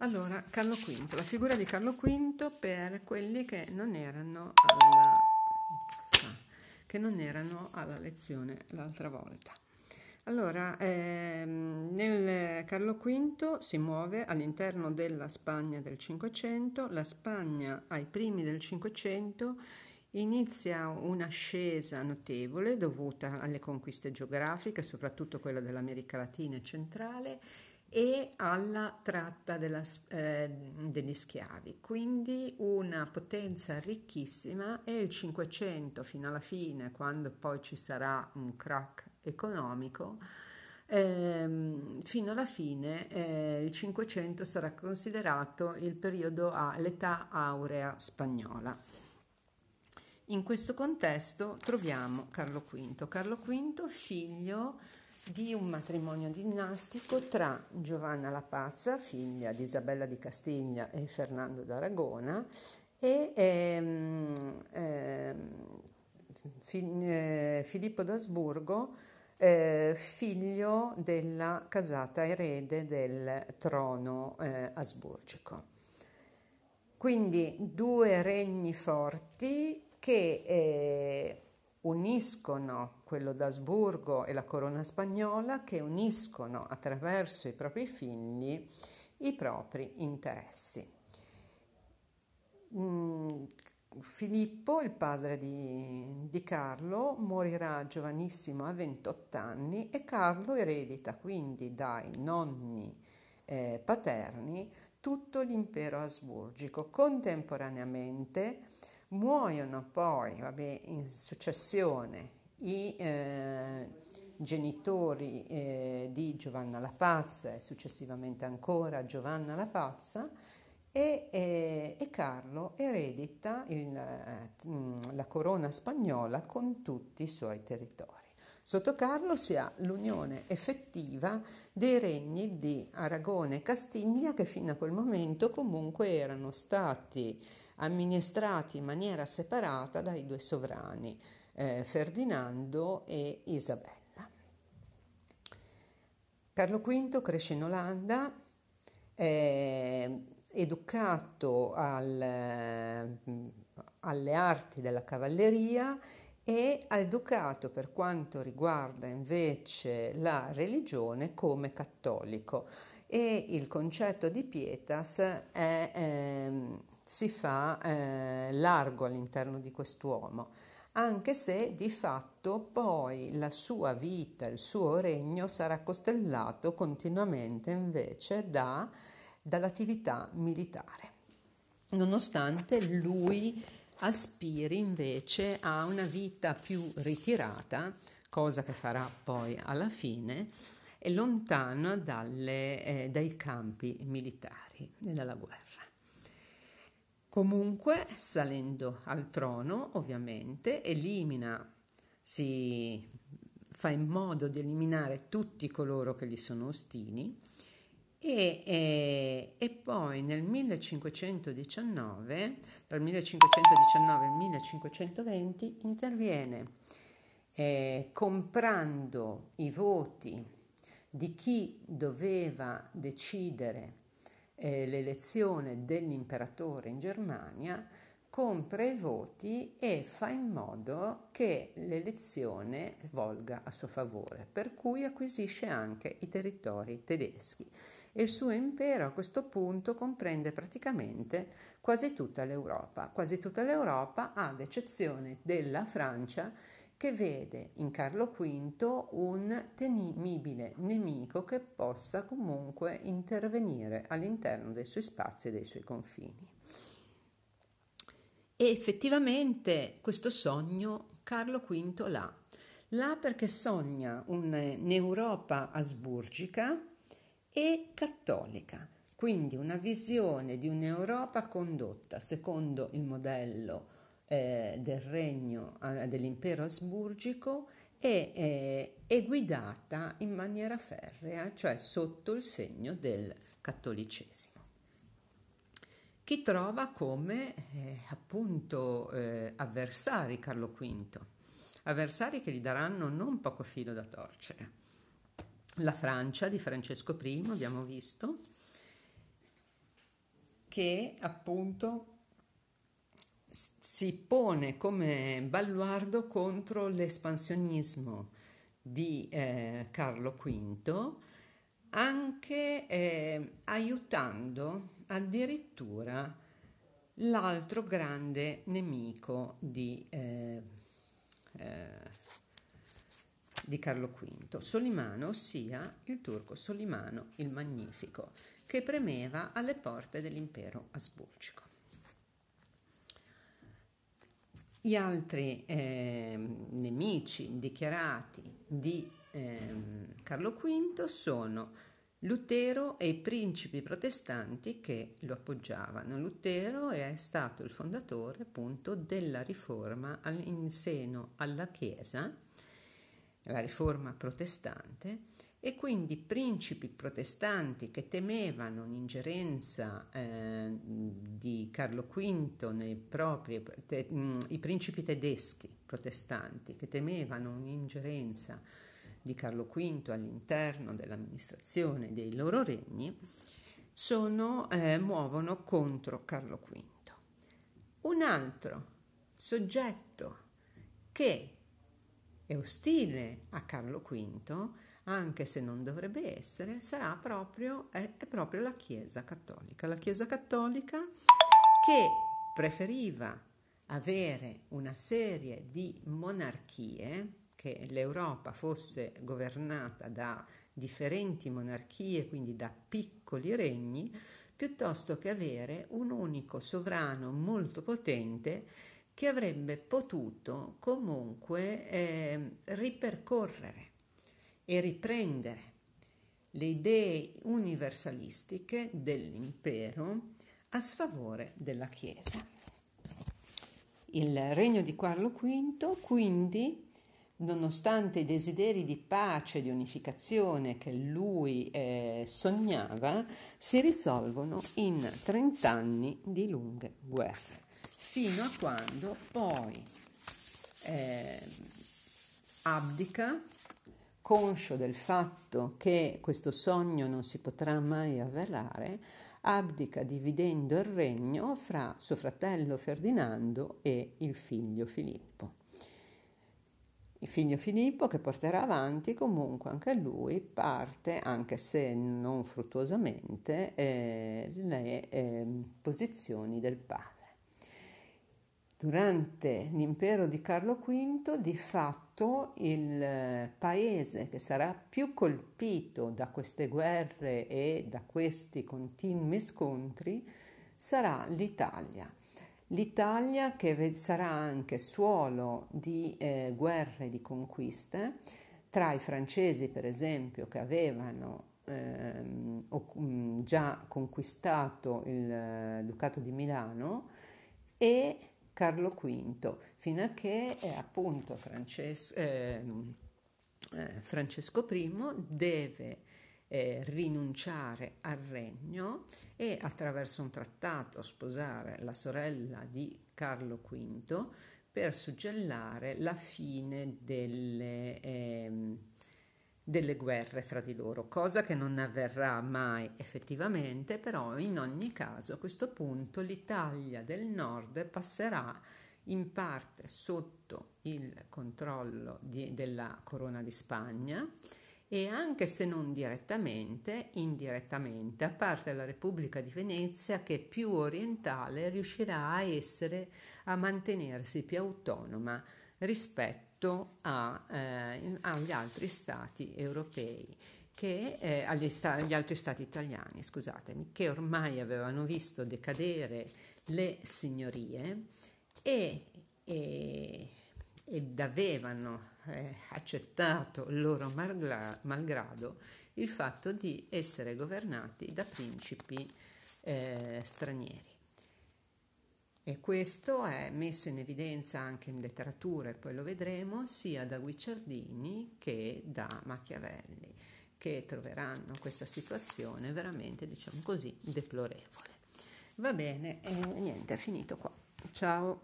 Allora, Carlo V, la figura di Carlo V per quelli che non erano alla, che non erano alla lezione l'altra volta. Allora, ehm, nel Carlo V si muove all'interno della Spagna del Cinquecento, la Spagna ai primi del Cinquecento inizia un'ascesa notevole dovuta alle conquiste geografiche, soprattutto quella dell'America Latina e centrale, e alla tratta della, eh, degli schiavi, quindi una potenza ricchissima e il 500 fino alla fine, quando poi ci sarà un crack economico, ehm, fino alla fine eh, il 500 sarà considerato il periodo all'età aurea spagnola. In questo contesto troviamo Carlo V. Carlo V, figlio di un matrimonio dinastico tra Giovanna la Pazza, figlia di Isabella di Castiglia e Fernando d'Aragona, e ehm, ehm, fi, eh, Filippo d'Asburgo, eh, figlio della casata erede del trono eh, asburgico. Quindi due regni forti che eh, uniscono quello d'Asburgo e la corona spagnola che uniscono attraverso i propri figli i propri interessi. Mm, Filippo, il padre di, di, Carlo, morirà giovanissimo a 28 anni e Carlo eredita quindi dai nonni eh, paterni tutto l'impero asburgico. Contemporaneamente muoiono poi, vabbè, in successione i eh, genitori eh, di Giovanna la Pazza e successivamente ancora Giovanna la Pazza e, e, e Carlo eredita il, eh, la corona spagnola con tutti i suoi territori. Sotto Carlo si ha l'unione effettiva dei regni di Aragone e Castiglia che fino a quel momento comunque erano stati amministrati in maniera separata dai due sovrani eh, Ferdinando e Isabella. Carlo V cresce in Olanda, è educato al, alle arti della cavalleria e ha educato per quanto riguarda invece la religione come cattolico. E il concetto di pietas è, eh, si fa eh, largo all'interno di quest'uomo anche se di fatto poi la sua vita, il suo regno sarà costellato continuamente invece da, dall'attività militare, nonostante lui aspiri invece a una vita più ritirata, cosa che farà poi alla fine, e lontano dalle, eh, dai campi militari e dalla guerra. Comunque, salendo al trono, ovviamente, elimina, si fa in modo di eliminare tutti coloro che gli sono ostili e, e, e poi nel 1519, tra il 1519 e il 1520, interviene eh, comprando i voti di chi doveva decidere eh, l'elezione dell'imperatore in Germania, compra i voti e fa in modo che l'elezione volga a suo favore, per cui acquisisce anche i territori tedeschi il suo impero a questo punto comprende praticamente quasi tutta l'Europa, quasi tutta l'Europa ad eccezione della Francia che vede in Carlo V un temibile nemico che possa comunque intervenire all'interno dei suoi spazi e dei suoi confini. E effettivamente questo sogno Carlo V l'ha. L'ha perché sogna un'Europa asburgica e cattolica, quindi una visione di un'Europa condotta secondo il modello eh, del regno eh, dell'impero asburgico e eh, è guidata in maniera ferrea, cioè sotto il segno del cattolicesimo. Chi trova come eh, appunto eh, avversari Carlo V, avversari che gli daranno non poco filo da torcere. La Francia di Francesco I, abbiamo visto, che appunto si pone come baluardo contro l'espansionismo di eh, Carlo V, anche eh, aiutando addirittura l'altro grande nemico di, eh, eh di Carlo V, Solimano, ossia il turco Solimano il Magnifico, che premeva alle porte dell'impero asburgico. Gli altri eh, nemici dichiarati di eh, Carlo V sono Lutero e i principi protestanti che lo appoggiavano. Lutero è stato il fondatore appunto della riforma in seno alla Chiesa, la riforma protestante, e quindi principi protestanti che temevano l'ingerenza eh, di Carlo V nei propri, te, mh, mm, i principi tedeschi protestanti che temevano un'ingerenza di Carlo V all'interno dell'amministrazione dei loro regni, sono, eh, muovono contro Carlo V. Un altro soggetto che è ostile a Carlo V anche se non dovrebbe essere, sarà proprio, è, è proprio la Chiesa cattolica. La Chiesa cattolica che preferiva avere una serie di monarchie, che l'Europa fosse governata da differenti monarchie, quindi da piccoli regni, piuttosto che avere un unico sovrano molto potente che avrebbe potuto comunque eh, ripercorrere e riprendere le idee universalistiche dell'impero a sfavore della Chiesa. Il regno di Carlo V, quindi, nonostante i desideri di pace e di unificazione che lui eh, sognava, si risolvono in 30 anni di lunghe guerre, fino a quando poi eh, abdica conscio del fatto che questo sogno non si potrà mai avverare, abdica dividendo il regno fra suo fratello Ferdinando e il figlio Filippo. Il figlio Filippo che porterà avanti comunque anche lui parte, anche se non fruttuosamente, eh, le eh, posizioni del padre. Durante l'impero di Carlo V, di fatto, il paese che sarà più colpito da queste guerre e da questi continui scontri sarà l'Italia. L'Italia che sarà anche suolo di eh, guerre di conquiste tra i francesi, per esempio, che avevano ehm, già conquistato il eh, Ducato di Milano e Carlo V, fino a che eh, appunto Frances- eh, eh, Francesco I deve eh, rinunciare al regno e attraverso un trattato sposare la sorella di Carlo V per suggellare la fine delle, ehm, delle guerre fra di loro, cosa che non avverrà mai effettivamente, però in ogni caso a questo punto l'Italia del Nord passerà in parte sotto il controllo di, della Corona di Spagna e anche se non direttamente, indirettamente, a parte la Repubblica di Venezia che più orientale riuscirà a essere, a mantenersi più autonoma rispetto rispetto a, eh, agli altri stati europei, che, eh, agli, sta- agli, altri stati italiani, scusatemi, che ormai avevano visto decadere le signorie e, e, ed avevano eh, accettato loro malgra- malgrado il fatto di essere governati da principi eh, stranieri. E questo è messo in evidenza anche in letteratura, e poi lo vedremo, sia da Guicciardini che da Machiavelli, che troveranno questa situazione veramente, diciamo così, deplorevole. Va bene, e niente, è finito qua. Ciao.